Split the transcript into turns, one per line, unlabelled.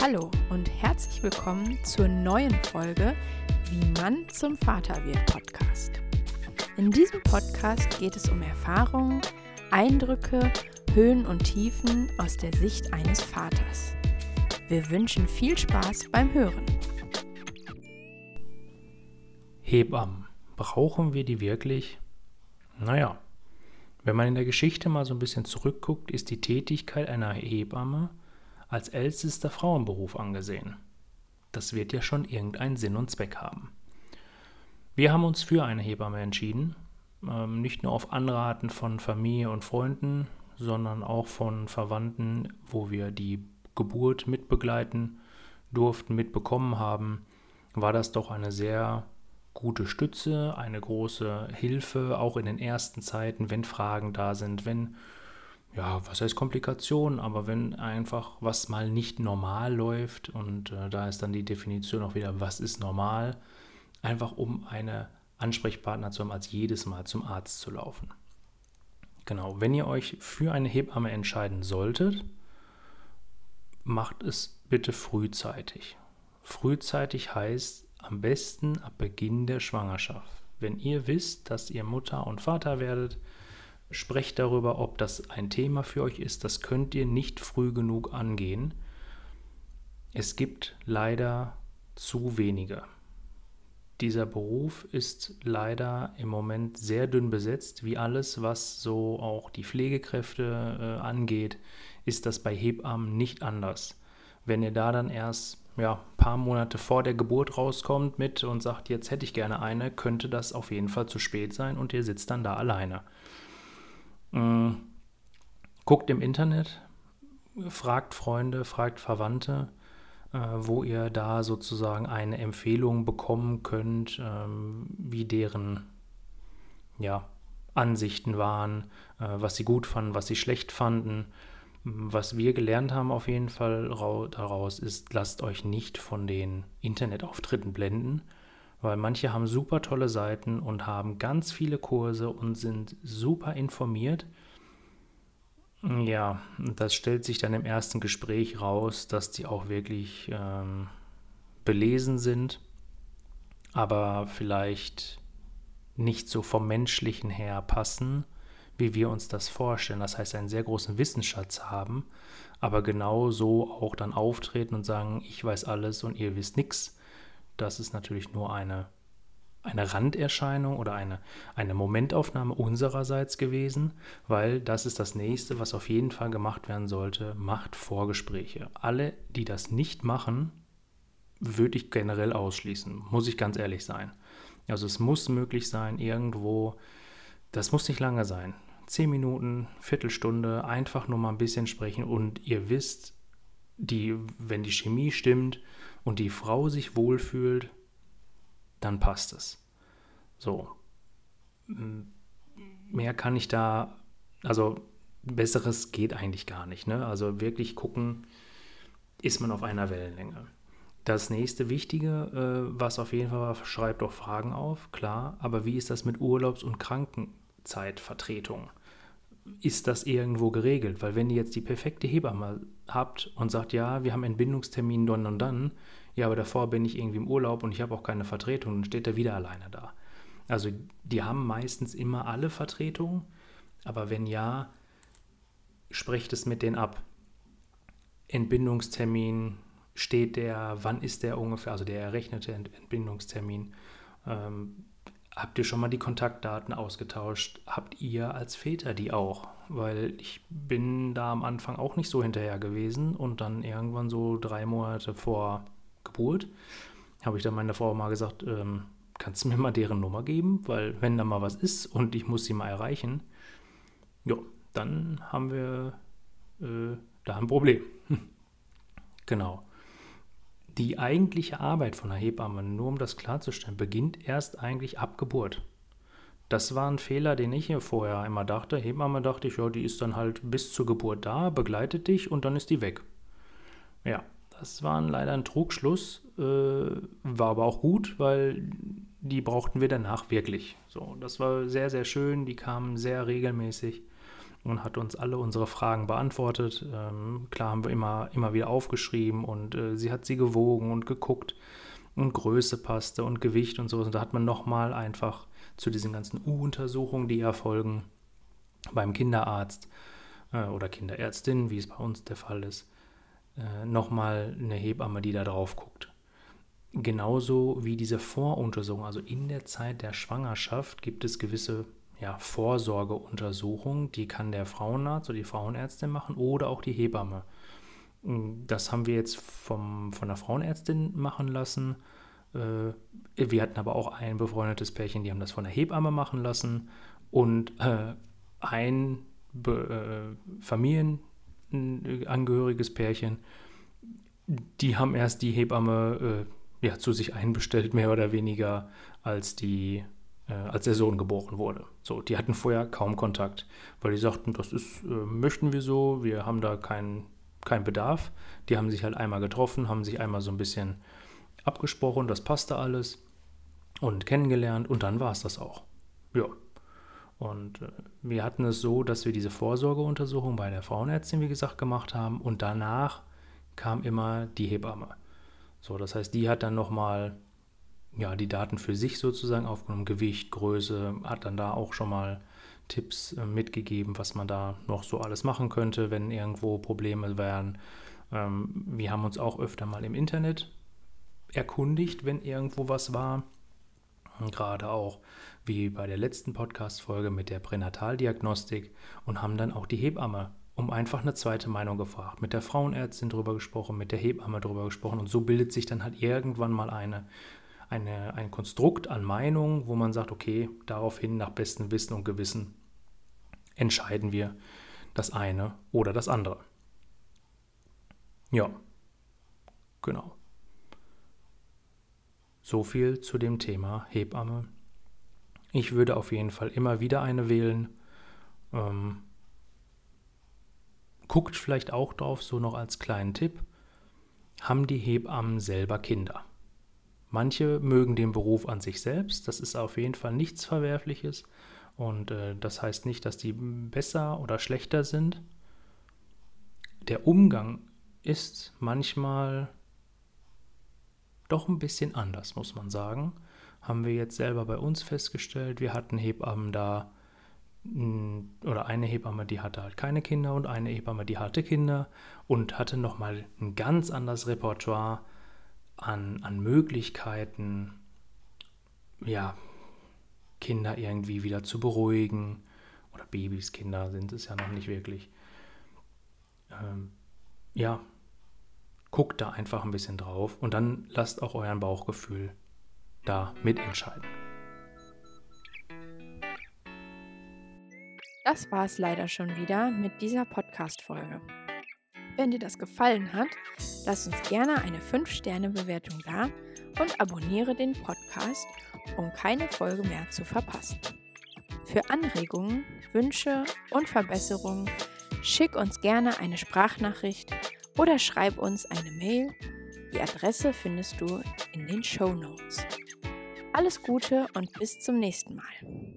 Hallo und herzlich willkommen zur neuen Folge Wie Mann zum Vater wird Podcast. In diesem Podcast geht es um Erfahrungen, Eindrücke, Höhen und Tiefen aus der Sicht eines Vaters. Wir wünschen viel Spaß beim Hören.
Hebammen. Brauchen wir die wirklich? Naja, wenn man in der Geschichte mal so ein bisschen zurückguckt, ist die Tätigkeit einer Hebamme als ältester Frauenberuf angesehen. Das wird ja schon irgendeinen Sinn und Zweck haben. Wir haben uns für eine Hebamme entschieden, ähm, nicht nur auf Anraten von Familie und Freunden, sondern auch von Verwandten, wo wir die Geburt mitbegleiten durften, mitbekommen haben, war das doch eine sehr gute Stütze, eine große Hilfe, auch in den ersten Zeiten, wenn Fragen da sind, wenn ja, was heißt Komplikation, aber wenn einfach was mal nicht normal läuft und äh, da ist dann die Definition auch wieder, was ist normal, einfach um eine Ansprechpartner zu haben, als jedes Mal zum Arzt zu laufen. Genau, wenn ihr euch für eine Hebamme entscheiden solltet, macht es bitte frühzeitig. Frühzeitig heißt am besten ab Beginn der Schwangerschaft. Wenn ihr wisst, dass ihr Mutter und Vater werdet, Sprecht darüber, ob das ein Thema für euch ist. Das könnt ihr nicht früh genug angehen. Es gibt leider zu wenige. Dieser Beruf ist leider im Moment sehr dünn besetzt, wie alles, was so auch die Pflegekräfte äh, angeht, ist das bei Hebammen nicht anders. Wenn ihr da dann erst ja, ein paar Monate vor der Geburt rauskommt mit und sagt, jetzt hätte ich gerne eine, könnte das auf jeden Fall zu spät sein und ihr sitzt dann da alleine. Äh, guckt im Internet, fragt Freunde, fragt Verwandte, äh, wo ihr da sozusagen eine Empfehlung bekommen könnt, ähm, wie deren ja, Ansichten waren, äh, was sie gut fanden, was sie schlecht fanden. Was wir gelernt haben auf jeden Fall daraus ist, lasst euch nicht von den Internetauftritten blenden, weil manche haben super tolle Seiten und haben ganz viele Kurse und sind super informiert. Ja, das stellt sich dann im ersten Gespräch raus, dass die auch wirklich ähm, belesen sind, aber vielleicht nicht so vom menschlichen her passen, wie wir uns das vorstellen. Das heißt, einen sehr großen Wissensschatz haben, aber genau so auch dann auftreten und sagen, ich weiß alles und ihr wisst nichts das ist natürlich nur eine, eine Randerscheinung oder eine, eine Momentaufnahme unsererseits gewesen, weil das ist das nächste, was auf jeden Fall gemacht werden sollte, macht Vorgespräche. Alle, die das nicht machen, würde ich generell ausschließen, muss ich ganz ehrlich sein. Also es muss möglich sein, irgendwo, das muss nicht lange sein. Zehn Minuten, Viertelstunde, einfach nur mal ein bisschen sprechen und ihr wisst, die, wenn die Chemie stimmt, und die Frau sich wohlfühlt, dann passt es. So. Mehr kann ich da, also besseres geht eigentlich gar nicht. Ne? Also wirklich gucken, ist man auf einer Wellenlänge. Das nächste Wichtige, äh, was auf jeden Fall war, schreibt auch Fragen auf, klar, aber wie ist das mit Urlaubs- und Krankenzeitvertretung? Ist das irgendwo geregelt? Weil wenn ihr jetzt die perfekte Hebamme habt und sagt, ja, wir haben Entbindungstermin dann und dann, ja, aber davor bin ich irgendwie im Urlaub und ich habe auch keine Vertretung, dann steht er wieder alleine da. Also die haben meistens immer alle Vertretungen, aber wenn ja, sprecht es mit denen ab. Entbindungstermin, steht der, wann ist der ungefähr, also der errechnete Entbindungstermin. Ähm, habt ihr schon mal die Kontaktdaten ausgetauscht? Habt ihr als Väter die auch? Weil ich bin da am Anfang auch nicht so hinterher gewesen und dann irgendwann so drei Monate vor Geburt, habe ich dann meiner Frau mal gesagt, ähm, kannst du mir mal deren Nummer geben? Weil wenn da mal was ist und ich muss sie mal erreichen, ja, dann haben wir äh, da ein Problem. genau. Die eigentliche Arbeit von der Hebamme, nur um das klarzustellen, beginnt erst eigentlich ab Geburt. Das war ein Fehler, den ich hier vorher immer dachte. Hebamme dachte ich, ja, die ist dann halt bis zur Geburt da, begleitet dich und dann ist die weg. Ja, das war leider ein Trugschluss, äh, war aber auch gut, weil die brauchten wir danach wirklich. So, das war sehr, sehr schön, die kamen sehr regelmäßig. Und hat uns alle unsere Fragen beantwortet. Ähm, klar haben wir immer, immer wieder aufgeschrieben und äh, sie hat sie gewogen und geguckt und Größe passte und Gewicht und sowas. Und da hat man nochmal einfach zu diesen ganzen U-Untersuchungen, die erfolgen beim Kinderarzt äh, oder Kinderärztin, wie es bei uns der Fall ist, äh, nochmal eine Hebamme, die da drauf guckt. Genauso wie diese Voruntersuchung, also in der Zeit der Schwangerschaft gibt es gewisse ja, Vorsorgeuntersuchungen, die kann der Frauenarzt oder die Frauenärztin machen oder auch die Hebamme. Das haben wir jetzt vom, von der Frauenärztin machen lassen. Äh, wir hatten aber auch ein befreundetes Pärchen, die haben das von der Hebamme machen lassen. Und äh, ein äh, familienangehöriges Pärchen, die haben erst die Hebamme ja, zu sich einbestellt, mehr oder weniger, als, die, als der Sohn geboren wurde. So, die hatten vorher kaum Kontakt, weil die sagten, das ist, äh, möchten wir so, wir haben da keinen kein Bedarf. Die haben sich halt einmal getroffen, haben sich einmal so ein bisschen abgesprochen, das passte alles und kennengelernt und dann war es das auch. Ja. Und äh, wir hatten es so, dass wir diese Vorsorgeuntersuchung bei der Frauenärztin, wie gesagt, gemacht haben und danach kam immer die Hebamme. So, das heißt, die hat dann nochmal ja, die Daten für sich sozusagen aufgenommen, Gewicht, Größe, hat dann da auch schon mal Tipps äh, mitgegeben, was man da noch so alles machen könnte, wenn irgendwo Probleme wären. Ähm, wir haben uns auch öfter mal im Internet erkundigt, wenn irgendwo was war. Gerade auch wie bei der letzten Podcast-Folge mit der Pränataldiagnostik und haben dann auch die Hebamme um einfach eine zweite Meinung gefragt. Mit der Frauenärztin drüber gesprochen, mit der Hebamme drüber gesprochen und so bildet sich dann halt irgendwann mal eine, eine, ein Konstrukt an Meinungen, wo man sagt, okay, daraufhin nach bestem Wissen und Gewissen entscheiden wir das eine oder das andere. Ja, genau. So viel zu dem Thema Hebamme. Ich würde auf jeden Fall immer wieder eine wählen. Ähm, guckt vielleicht auch drauf, so noch als kleinen Tipp. Haben die Hebammen selber Kinder? Manche mögen den Beruf an sich selbst, das ist auf jeden Fall nichts Verwerfliches. Und äh, das heißt nicht, dass die besser oder schlechter sind. Der Umgang ist manchmal doch ein bisschen anders, muss man sagen. Haben wir jetzt selber bei uns festgestellt. Wir hatten Hebammen da, oder eine Hebamme, die hatte halt keine Kinder und eine Hebamme, die hatte Kinder und hatte nochmal ein ganz anderes Repertoire an, an Möglichkeiten, ja, Kinder irgendwie wieder zu beruhigen. Oder Babys, Kinder sind es ja noch nicht wirklich. Ähm, ja, guckt da einfach ein bisschen drauf und dann lasst auch euren Bauchgefühl da mitentscheiden.
Das war es leider schon wieder mit dieser Podcast-Folge. Wenn dir das gefallen hat, lass uns gerne eine 5-Sterne-Bewertung da und abonniere den Podcast um keine Folge mehr zu verpassen. Für Anregungen, Wünsche und Verbesserungen schick uns gerne eine Sprachnachricht oder schreib uns eine Mail. Die Adresse findest du in den Show Notes. Alles Gute und bis zum nächsten Mal.